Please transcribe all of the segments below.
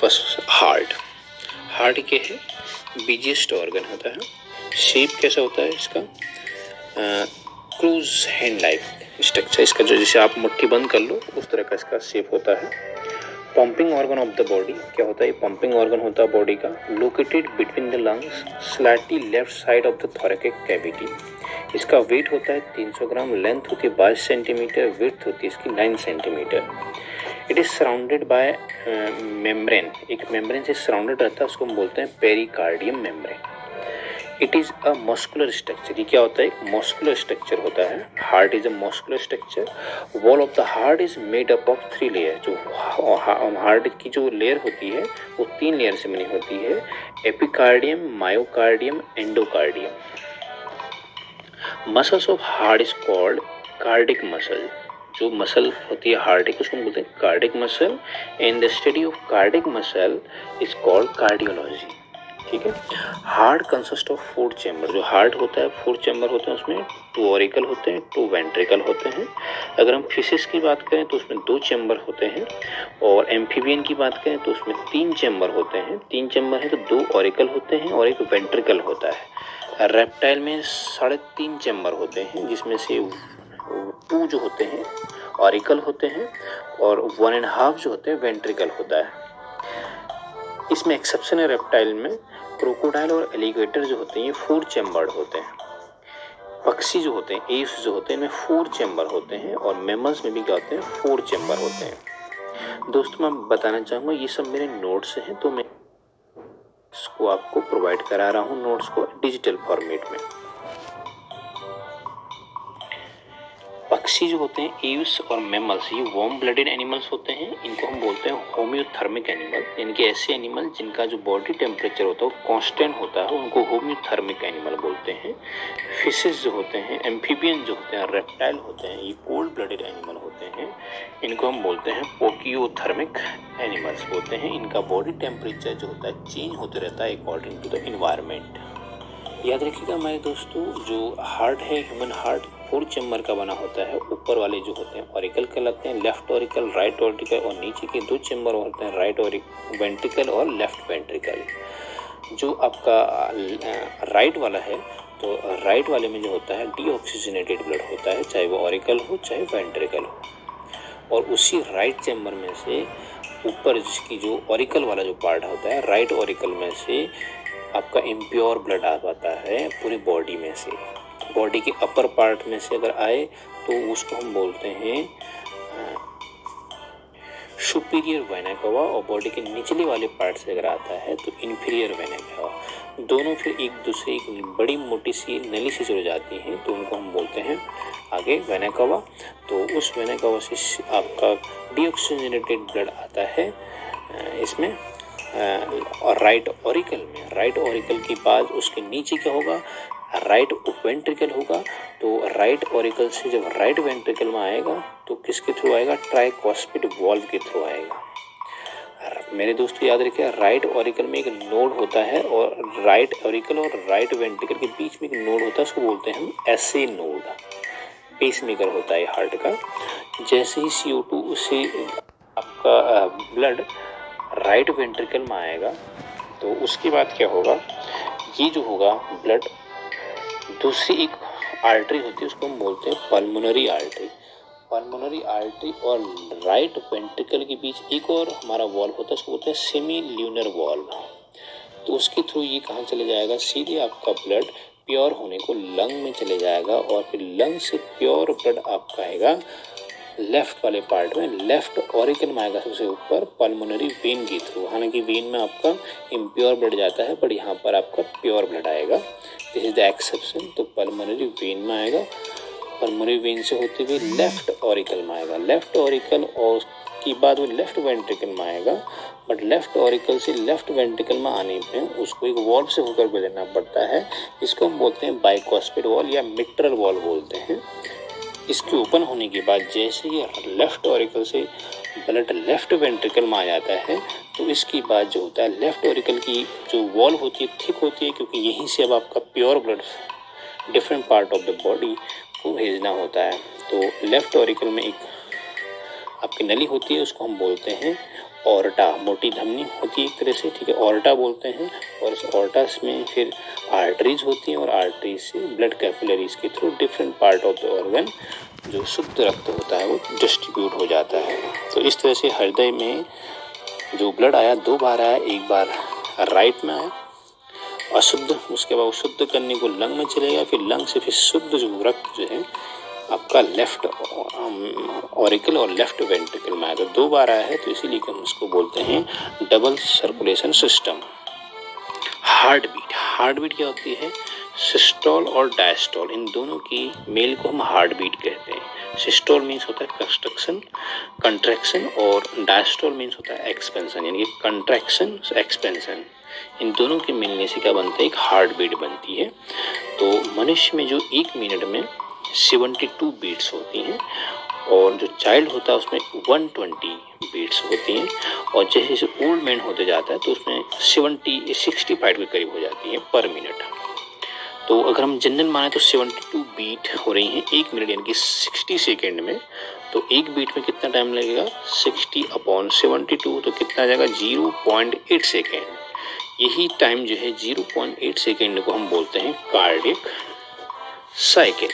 First heart heart के है? Busiest organ होता है। शेप कैसा होता है इसका? क्रूज हैंड लाइक स्ट्रक्चर इसका जो जैसे आप मुट्ठी बंद कर लो, उस तरह का इसका शेप होता है। Pumping organ of the body क्या होता है? पंपिंग ऑर्गन होता है बॉडी का। Located between the lungs slightly left side of the thoracic cavity इसका वेट होता है 300 ग्राम लेंथ होती है बाईस सेंटीमीटर विथ होती है इसकी 9 centimetre it is surrounded by membrane एक मेम्ब्रेन से सराउंडेड रहता है, उसको हम बोलते हैं pericardium membrane it is a muscular structure ये क्या होता है? एक मस्कुलर स्ट्रक्चर होता है. Heart is a muscular structure wall of the heart is made up of three layer जो हार्ट की जो लेयर होती है, वो तीन लेयर से बनी होती है. Epicardium myocardium endocardium muscles of heart is called cardiac muscle जो मसल होती है हार्ट की उसको बोलते हैं cardiac muscle and the study of cardiac muscle is called cardiology ठीक है? Heart consist of four chamber जो हार्ट होता है फोर चैम्बर होते हैं, उसमें टू ऑरिकल होते हैं टू वेंट्रिकल होते हैं। अगर हम फिशिस की बात करें तो उसमें दो चैम्बर होते हैं, और एम्फीबियन की बात करें तो उसमें तीन चैम्बर होते हैं। तीन चैम्बर है तो दो ऑरिकल होते हैं, और एक वेंट्रिकल होता है। रेप्टाइल में साढ़े तीन चैम्बर होते हैं, जिसमें से टू जो होते हैं ऑरिकल होते हैं और वन एंड हाफ़ जो होते हैं वेंट्रिकल होता है। इसमें एक्सेप्शन है रेप्टाइल में क्रोकोडाइल और एलिगेटर जो होते हैं, ये फोर चैम्बर्ड होते हैं। पक्षी जो होते हैं एव्स जो होते हैं, इनमें फोर चैम्बर होते हैं और मेमल्स में भी क्या होते हैं फोर चैम्बर होते हैं। दोस्तों, मैं बताना चाहूँगा, ये सब मेरे नोट्स हैं तो मैं इसको आपको प्रोवाइड करा रहा हूँ नोट्स को डिजिटल फॉर्मेट में। पक्षी जो होते हैं एव्स और मेमल्स, ये वार्म ब्लडेड एनिमल्स होते हैं। इनको हम बोलते हैं होम्योथर्मिक एनिमल इनके ऐसे एनिमल जिनका जो बॉडी टेम्परेचर होता है, वो कॉन्स्टेंट होता है, उनको होम्योथर्मिक एनिमल बोलते हैं। फिशेज जो होते हैं एम्फीबियन जो होते हैं रेप्टाइल होते हैं, ये कोल्ड ब्लडेड एनिमल होते हैं। इनको हम बोलते हैं पोकियोथर्मिक एनिमल्स बोलते हैं। इनका बॉडी टेम्परेचर जो होता है चेंज होते रहता है अकॉर्डिंग टू द इन्वायरमेंट याद रखिएगा हमारे दोस्तों, जो हार्ट है ह्यूमन हार्ट फोर चैम्बर का बना होता है, ऊपर वाले जो होते हैं ऑरिकल कहलाते हैं लेफ़्ट ऑरिकल राइट ऑरिकल और नीचे के दो चैम्बर होते हैं राइट और वेंट्रिकल और लेफ़्ट वेंट्रिकल जो आपका राइट वाला है तो राइट वाले में जो होता है डीऑक्सीजनेटेड ब्लड होता है, चाहे वो ऑरिकल हो, चाहे वेंट्रिकल हो. और उसी राइट चैम्बर में से ऊपर जिसकी जो ऑरिकल वाला जो पार्ट होता है राइट ऑरिकल में से आपका इम्प्योर ब्लड आ पाता है पूरी बॉडी में से। बॉडी के अपर पार्ट में से अगर आए तो उसको हम बोलते हैं सुपीरियर वेनाकवा और बॉडी के निचले वाले पार्ट से अगर आता है तो इन्फीरियर वेनाकवा दोनों फिर एक दूसरे, एक बड़ी मोटी सी नली से जुड़ जाती हैं तो उनको हम बोलते हैं आगे वेनाकवा तो उस वेनाकवा से आपका डीऑक्सीजनेटेड ब्लड आता है इसमें। और राइट ऑरिकल में। राइट ऑरिकल के बाद उसके नीचे क्या होगा? राइट वेंट्रिकल होगा। तो राइट ऑरिकल से जब राइट वेंट्रिकल में आएगा तो किसके थ्रू आएगा? ट्राइकॉस्पिड वॉल्व के थ्रू आएगा। मेरे दोस्तों, याद रखिए राइट ऑरिकल में एक नोड होता है और राइट ऑरिकल और राइट वेंट्रिकल के बीच में एक नोड होता है, उसको बोलते हैं हम ऐसे नोड पेस मेकर होता है हार्ट का। जैसे ही सी ओ टू से आपका ब्लड राइट वेंट्रिकल में आएगा तो उसके बाद क्या होगा? ये जो होगा, ब्लड, दूसरी एक आर्टरी होती है, उसको हम बोलते हैं पल्मोनरी आर्टरी पल्मोनरी आर्टरी और राइट वेंट्रिकल के बीच एक और हमारा वॉल होता है, उसको बोलते हैं सेमी ल्यूनर वॉल तो उसके थ्रू ये कहाँ चले जाएगा? सीधे आपका ब्लड प्योर होने को लंग में चले जाएगा और फिर लंग से प्योर ब्लड आपका आएगा। लेफ़्ट वाले पार्ट में लेफ़्ट ऑरिकल में आएगा सबसे ऊपर पल्मोनरी वेन के थ्रू हालाँकि वेन में आपका इम्प्योर ब्लड जाता है बट यहाँ पर आपका प्योर ब्लड आएगा। दिस इज़ द एक्सेप्शन तो पल्मोनरी वेन में आएगा। पल्मोनरी वेन से होते हुए लेफ़्ट ऑरिकल में आएगा। लेफ़्ट ऑरिकल और उसके बाद वो लेफ़्ट वेंट्रिकल में आएगा। बट लेफ़्ट ऑरिकल से लेफ़्ट वेंट्रिकल में आने पे उसको एक वॉल्व से होकर गुजरना पड़ता है इसको हम बोलते हैं बाइकॉस्पिड वॉल या मिट्रल वॉल बोलते हैं। इसके ओपन होने के बाद जैसे ये लेफ़्ट ऑरिकल से ब्लड लेफ़्ट वेंट्रिकल में आ जाता है तो इसके बाद जो होता है लेफ़्ट ऑरिकल की जो वॉल होती है थिक होती है, क्योंकि यहीं से अब आपका pure blood different part of the body को भेजना होता है। तो लेफ़्ट ऑरिकल में एक आपकी नली होती है, उसको हम बोलते हैं ऑर्टा, मोटी धमनी होती है एक तरह से, ठीक है? औरटा बोलते हैं और इस ऑर्टास में फिर आर्टरीज होती हैं और आर्टरीज से ब्लड कैपिलरीज के through different part of the organ जो शुद्ध रक्त होता है वो डिस्ट्रीब्यूट हो जाता है। तो इस तरह से हृदय में जो ब्लड आया, दो बार आया, एक बार राइट में आया, अशुद्ध, उसके बाद शुद्ध करने को लंग में चलेगा फिर लंग से फिर शुद्ध जो रक्त जो है आपका लेफ़्ट ऑरिकल और लेफ़्ट वेंट्रिकल में तो दो बार आया है तो इसीलिए हम उसको बोलते हैं double circulation system heart beat heart beat क्या होती है? सिस्टोल और डायस्टोल इन दोनों की मेल को हम हार्ट बीट कहते हैं। सिस्टोल मीन्स होता है कंस्ट्रक्शन कंट्रैक्शन और डायस्टोल मीन्स होता है एक्सपेंशन यानी कि कंट्रैक्शन एक्सपेंशन इन दोनों के मिलने से क्या बनता है? एक हार्ट बीट बनती है। तो मनुष्य में जो एक मिनट में सेवेंटी टू बीट्स होती हैं और जो चाइल्ड होता है उसमें वन ट्वेंटी बीट्स होती हैं और जैसे जैसे ओल्ड मैन होते जाता है तो उसमें सेवेंटी सिक्सटी फाइव के करीब हो जाती है पर मिनट तो अगर हम जनरल माने तो सेवेंटी टू बीट हो रही हैं एक मिनट यानी कि सिक्सटी सेकेंड में। तो एक बीट में कितना टाइम लगेगा? सिक्सटी अपॉन सेवेंटी टू तो कितना आ जाएगा? ज़ीरो पॉइंट एट सेकेंड यही टाइम जो है ज़ीरो पॉइंट एट सेकेंड को हम बोलते हैं कार्डिक साइकिल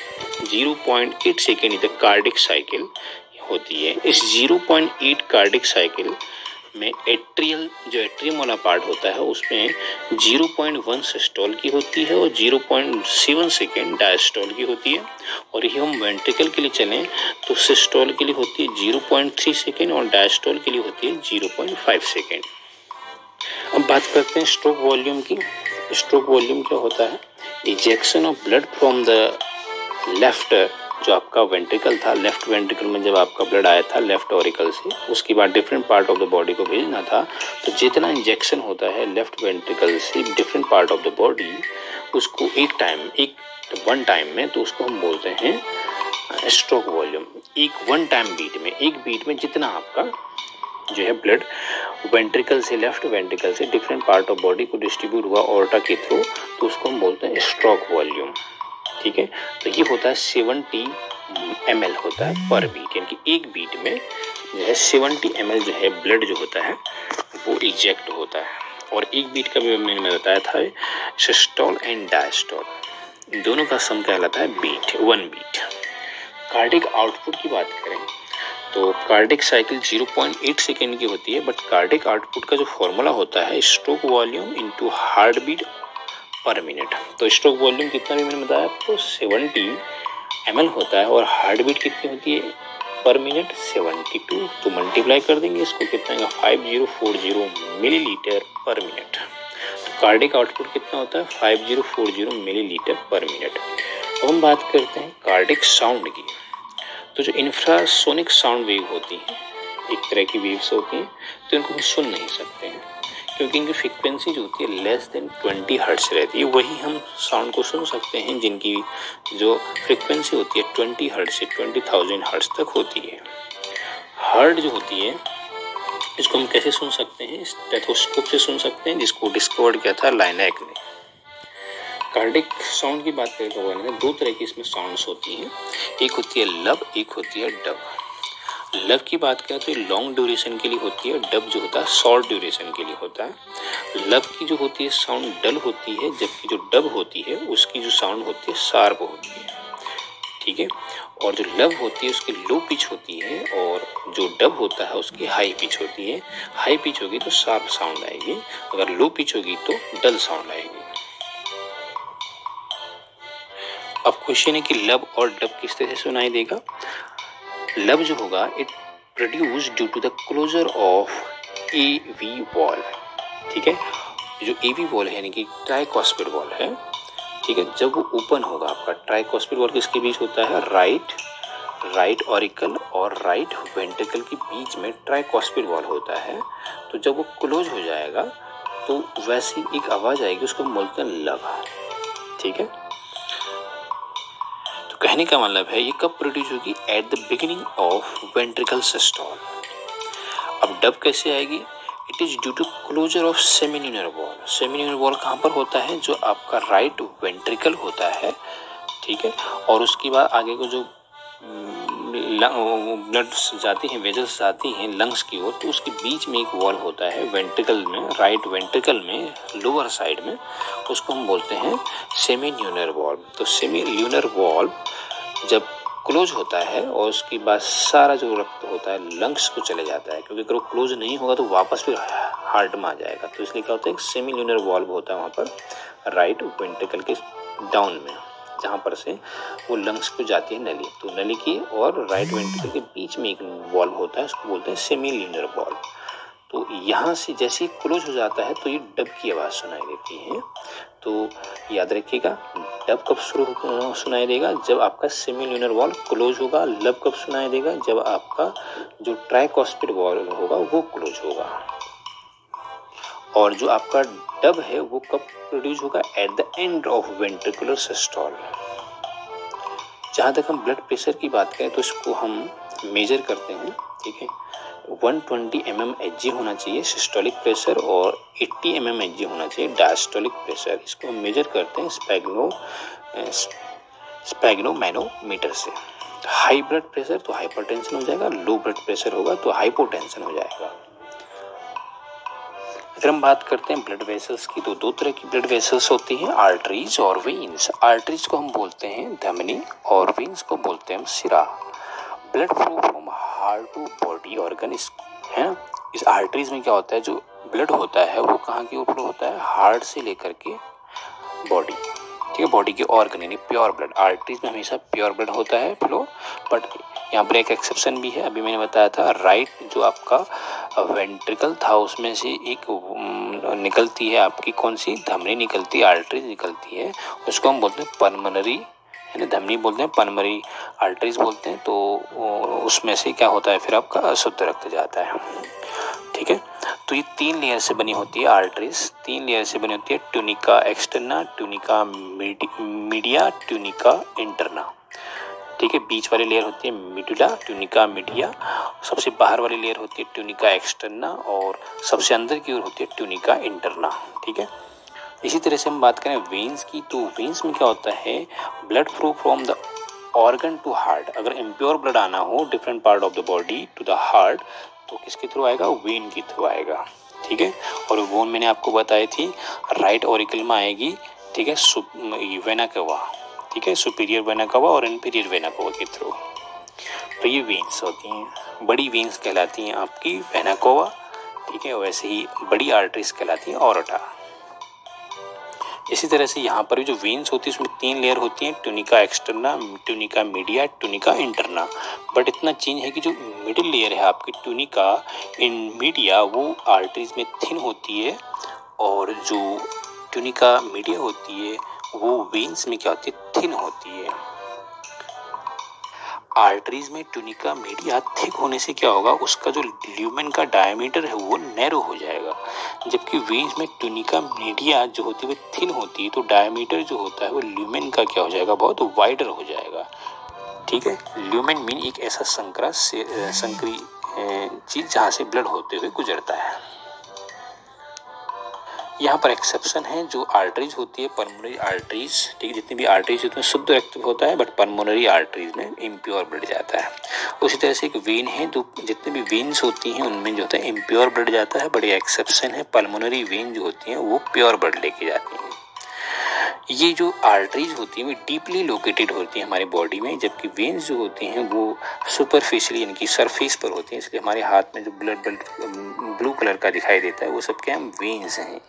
0.8 सेकेंड इधर कार्डिक साइकिल होती है। इस 0.8 कार्डिक साइकिल में एट्रियल, जो एट्रियम वाला पार्ट होता है, उसमें 0.1 सिस्टोल की होती है और 0.7 सेकेंड डायस्टोल की होती है। और ये हम वेंट्रिकल के लिए चलें तो सिस्टोल के लिए होती है 0.3 सेकेंड और डायस्टोल के लिए होती है 0.5 सेकेंड। अब बात करते हैं स्ट्रोक वॉल्यूम की। स्ट्रोक वॉल्यूम क्या होता है? Ejection of blood from the left जो आपका वेंट्रिकल था लेफ़्ट वेंट्रिकल में जब आपका ब्लड आया था लेफ़्ट ऑरिकल से, उसके बाद different part of the body को भेजना था। तो जितना इंजेक्शन होता है लेफ़्ट वेंट्रिकल से different part of the body उसको एक टाइम एक वन टाइम में तो उसको हम बोलते हैं स्ट्रोक वॉल्यूम एक वन टाइम बीट में, एक बीट में जितना आपका जो है ब्लड वेंट्रिकल से लेफ़्ट वेंट्रिकल से डिफरेंट पार्ट ऑफ़ बॉडी को डिस्ट्रीब्यूट हुआ ऑर्टा के थ्रू तो उसको हम बोलते हैं स्ट्रोक वॉल्यूम ठीक है? तो ये होता है सेवेंटी एम होता है पर बीट यानी कि एक बीट में जो है सेवेंटी एम जो है ब्लड जो होता है, वो इजेक्ट होता है. और एक बीट का भी मैंने बताया था सिस्टोल एंड डायस्टोल दोनों का सम कहलाता है beat one beat cardiac output की बात करें तो कार्डिक साइकिल 0.8 सेकेंड की होती है बट कार्डिक आउटपुट का जो फॉर्मूला होता है stroke volume into heart beat per minute तो स्ट्रोक वॉल्यूम कितना भी मैंने बताया आपको सेवेंटी एम होता है, और हार्ट बीट कितनी होती है पर मिनट सेवेंटी टू तो मल्टीप्लाई कर देंगे इसको, कितना आएगा five zero four zero millilitre per minute तो कार्डिक आउटपुट कितना होता है five zero four zero millilitre per minute अब हम बात करते हैं कार्डिक साउंड की। तो जो इंफ्रासोनिक साउंड वेव होती हैं, एक तरह की वेव्स होती हैं तो इनको हम सुन नहीं सकते हैं। क्योंकि इनकी फ्रिक्वेंसी जो होती है लेस देन ट्वेंटी हर्ट्स रहती है। वही हम साउंड को सुन सकते हैं, जिनकी जो फ्रिक्वेंसी होती है ट्वेंटी हर्ट से ट्वेंटी थाउज़ेंड हर्ट्स तक होती है। हर्ट जो होती है, इसको हम कैसे सुन सकते हैं? स्टेथोस्कोप से सुन सकते हैं, जिसको डिस्कवर किया था लाइनैक ने। कार्डिक साउंड की बात करें तो दो तरह की इसमें साउंड्स होती हैं। एक होती है लब एक होती है डब लव की बात करें तो ये लॉन्ग ड्यूरेशन के लिए होती है डब जो होता है शॉर्ट ड्यूरेशन के लिए होता है। लव की जो होती है साउंड डल होती है, जबकि जो डब होती है, उसकी जो साउंड होती है शार्प होती है। ठीक है? और जो लव होती है, उसकी लो पिच होती है, और जो डब होता है, उसकी हाई पिच होती है। हाई पिच होगी तो शार्प साउंड आएगी, अगर लो पिच होगी तो डल साउंड आएगी। अब क्वेश्चन है कि लब और डब किस तरह से सुनाई देगा। लब जो होगा it produce due to the closure of A V valve ठीक है? जो ए वी वॉल है, यानी कि ट्राइकॉस्पिड वॉल है। ठीक है? जब वो ओपन होगा आपका ट्राइकॉस्पिड वॉल किसके बीच होता है? राइट राइट ऑरिकल और राइट वेंटिकल के बीच में ट्राइकॉस्पिड वॉल होता है। तो जब वो क्लोज हो जाएगा तो वैसी एक आवाज़ आएगी, उसको बोलते हैं लब ठीक है? कहने का मतलब है, ये कब प्रोड्यूस होगी? At the beginning of ventricle system अब डब कैसे आएगी? It is due to closure of semilunar valve semilunar valve कहाँ पर होता है? जो आपका राइट वेंट्रिकल होता है, ठीक है? और उसके बाद आगे को जो ब्लड जाती हैं, वेजल्स जाती हैं लंग्स की ओर तो उसके बीच में एक वॉल होता है वेंट्रिकल में राइट वेंट्रिकल में लोअर साइड में उसको हम बोलते हैं सेमी ल्यूनर वॉल्व तो सेमी ल्यूनर वॉल्व जब क्लोज होता है और उसके बाद सारा जो रक्त होता है, लंग्स को चले जाता है, क्योंकि अगर वो क्लोज नहीं होगा तो वापस फिर हार्ट में आ जाएगा। तो इसलिए क्या होता है, एक सेमी ल्यूनर वॉल्व होता है वहाँ पर राइट वेंट्रिकल के डाउन में। जहाँ पर से वो लंग्स को जाती है नली। तो नली की और राइट वेंट्रिकल के बीच में एक वॉल्व होता है, उसको बोलते हैं सेमी लीनर वॉल्व तो यहाँ से जैसे ही क्लोज हो जाता है तो ये डब की आवाज़ सुनाई देती है। तो याद रखिएगा, डब कब शुरू सुनाई देगा? जब आपका सेमी ल्यूनर वॉल क्लोज होगा, लब कब सुनाई देगा? जब आपका जो ट्राइकॉस्पिड वॉल होगा, वो क्लोज होगा। और जो आपका डब है, वो कब प्रोड्यूस होगा? At the end of ventricular systole जहाँ तक हम ब्लड प्रेशर की बात करें तो इसको हम मेजर करते हैं, ठीक है? 120 ट्वेंटी एम एम होना चाहिए सिस्टोलिक प्रेशर और 80 एम एम एच जी होना चाहिए डायस्टोलिक प्रेशर इसको हम मेजर करते हैं स्पैग्नो स्पैग्नो मैनोमीटर से. हाई ब्लड प्रेशर तो हाइपरटेंशन हो जाएगा लो ब्लड प्रेशर होगा तो हाइपोटेंशन हो जाएगा. अगर हम बात करते हैं ब्लड वेसल्स की। तो दो तरह की ब्लड वेसल्स होती हैं आर्टरीज और वेन्स आर्टरीज को हम बोलते हैं धमनी और वेन्स को बोलते हैं सिरा। Blood flow from heart to body organ इस है? इस आर्टरीज में क्या होता है? जो ब्लड होता है, वो कहाँ की ओर फ्लो होता है? हार्ट से लेकर के बॉडी ठीक है बॉडी के ऑर्गन यानी प्योर ब्लड आर्टरीज में हमेशा प्योर ब्लड होता है फ्लो बट यहाँ पर एक एक्सेप्शन भी है. अभी मैंने बताया था राइट जो आपका वेंट्रिकल था, उसमें से एक निकलती है आपकी कौन सी? धमनी निकलती है आर्टरीज निकलती है. उसको हम बोलते हैं परमनरी यानी धमनी बोलते हैं पनमरी आर्टरीज बोलते हैं. तो उसमें से क्या होता है, फिर आपका अशुद्ध रक्त जाता है. ठीक है? तो ये तीन लेयर से बनी होती है आर्टरीज तीन लेयर से बनी होती है tunica externa tunica media tunica interna ठीक है, बीच वाली लेयर होती है मिडुला ट्यूनिका मीडिया सबसे बाहर वाली लेयर होती है ट्यूनिका एक्सटर्ना और सबसे अंदर की ओर होती है ट्यूनिका इंटरना ठीक है? इसी तरह से हम बात करें वेन्स की तो वेन्स में क्या होता है? Blood flow from the organ to heart अगर इम्प्योर ब्लड आना हो different part of the body to the heart तो किसके थ्रू आएगा? वेन के थ्रू आएगा। ठीक है? और वो मैंने आपको बताई थी राइट ओरिकल में आएगी, ठीक है? वेना कवा ठीक है? सुपीरियर वेना कवा और इन्फीरियर वेना कवा के थ्रू तो ये वेन्स होती हैं। बड़ी वेन्स कहलाती हैं आपकी वेना कवा ठीक है? वैसे ही बड़ी आर्टरीज कहलाती हैं औरटा इसी तरह से यहाँ पर भी जो वेन्स होती है, उसमें तीन लेयर होती हैं tunica externa tunica media tunica interna but इतना चेंज है कि जो मिडिल लेयर है आपकी ट्यूनिका इन मीडिया वो आर्टरीज में थिन होती है और जो ट्यूनिका मीडिया होती है, वो वेन्स में क्या होती है थिन होती है। आर्टरीज में ट्यूनिका मीडिया थिक होने से क्या होगा? उसका जो ल्यूमेन का डायमीटर है, वो नैरो हो जाएगा। जबकि वेन्स में ट्यूनिका मीडिया जो होती है, वो थिन होती है तो डायमीटर जो होता है, वो ल्यूमेन का क्या हो जाएगा? बहुत वाइडर हो जाएगा। ठीक है? ल्यूमेन मीन एक ऐसा संकरा संकरी चीज़ जहाँ से ब्लड होते हुए गुजरता है। यहाँ पर एक्सेप्शन है, जो आर्टरीज होती है पल्मोनरी आर्टरीज ठीक है, जितनी भी आर्टरीज होती है शुद्ध रक्त होता है बट पल्मोनरी आर्टरीज में इम्प्योर ब्लड जाता है। उसी तरह से एक वेन है, जो जितनी भी वेन्स होती हैं, उनमें जो होता है इम्प्योर ब्लड जाता है बड़ी एक्सेप्शन है पल्मोनरी वेन जो होती हैं, वो प्योर ब्लड लेके जाती हैं। ये जो आर्टरीज होती हैं, वो डीपली लोकेटेड होती हैं हमारे बॉडी में, जबकि वेन्स जो होती हैं, वो सुपरफिशियली यानी कि सरफेस पर होती हैं, इसलिए हमारे हाथ में जो ब्लड ब्लू कलर का दिखाई देता है, वो सब क्या है वेन्स हैं।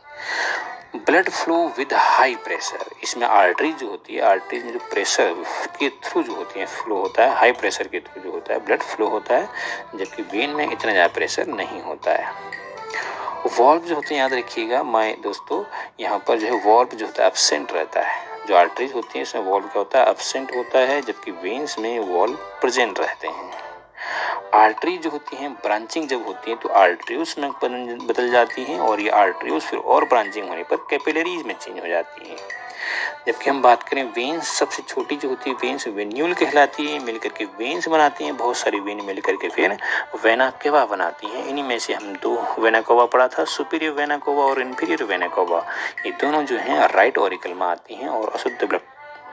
Blood flow with high pressure इसमें आर्टरी जो होती है आर्टरीज में जो प्रेशर के थ्रू जो होती है फ्लो होता है हाई प्रेशर के थ्रू जो होता है ब्लड फ्लो होता है, जबकि वेन में इतना ज़्यादा प्रेशर नहीं होता है। वॉल्व जो होते हैं, याद रखिएगा मैं दोस्तों, यहाँ पर जो है वॉल्व जो होता है एबसेंट रहता है। जो आर्टरीज होती है, उसमें वॉल्व क्या होता है एबसेंट होता है, जबकि वेंस में वॉल्व प्रेजेंट रहते हैं। आर्टरी जो होती हैं ब्रांचिंग जब होती है तो आर्टरीज में बदल जाती हैं, और ये आर्टरीज फिर और ब्रांचिंग होने पर कैपिलरीज में चेंज हो जाती हैं। जबकि हम बात करें वेन्स सबसे छोटी जो होती है वेन्स वेन्यूल कहलाती है, मिलकर के वेन्स बनाती हैं, बहुत सारी वेन मिलकर के फिर वेना केवा बनाती हैं। इन्हीं में से हम दो वेना कोवा पढ़ा था सुपीरियर वेना कोवा और इन्फीरियर वेना कोवा ये दोनों जो हैं राइट ओरिकल में आती हैं और अशुद्ध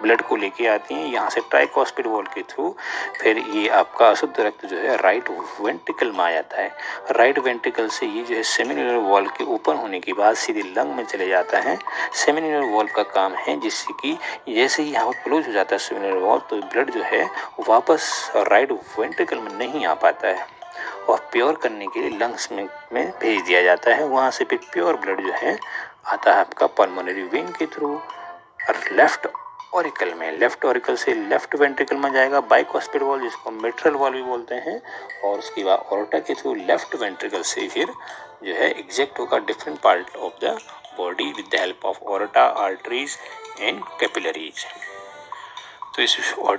ब्लड को लेके आती हैं, यहाँ से ट्राइकॉस्पिड वॉल के थ्रू। फिर ये आपका अशुद्ध रक्त जो है राइट वेंटिकल में आ जाता है। राइट वेंटिकल से ये जो है सेमिनल वॉल के ओपन होने के बाद सीधे लंग में चले जाता है। सेमिनल वॉल का काम है जिससे कि जैसे ही यहाँ क्लोज हो जाता है सेमिनल वॉल तो ब्लड जो है, वापस राइट वेंटिकल में नहीं आ पाता है। और प्योर करने के लिए लंग्स में में भेज दिया जाता है। वहाँ से फिर प्योर ब्लड जो है, आता है आपका पल्मोनरी वेन के थ्रू। और लेफ़्ट ऑरिकल में। लेफ़्ट ऑरिकल से लेफ़्ट वेंट्रिकल में जाएगा बाइकॉस्पिड वॉल जिसको मेट्रल वॉल भी बोलते हैं, और उसके बाद ऑर्टा के थ्रू लेफ़्ट वेंट्रिकल से फिर जो है एग्जैक्ट होगा different part of the body with the help of aorta arteries and capillaries तो इस ऑडियो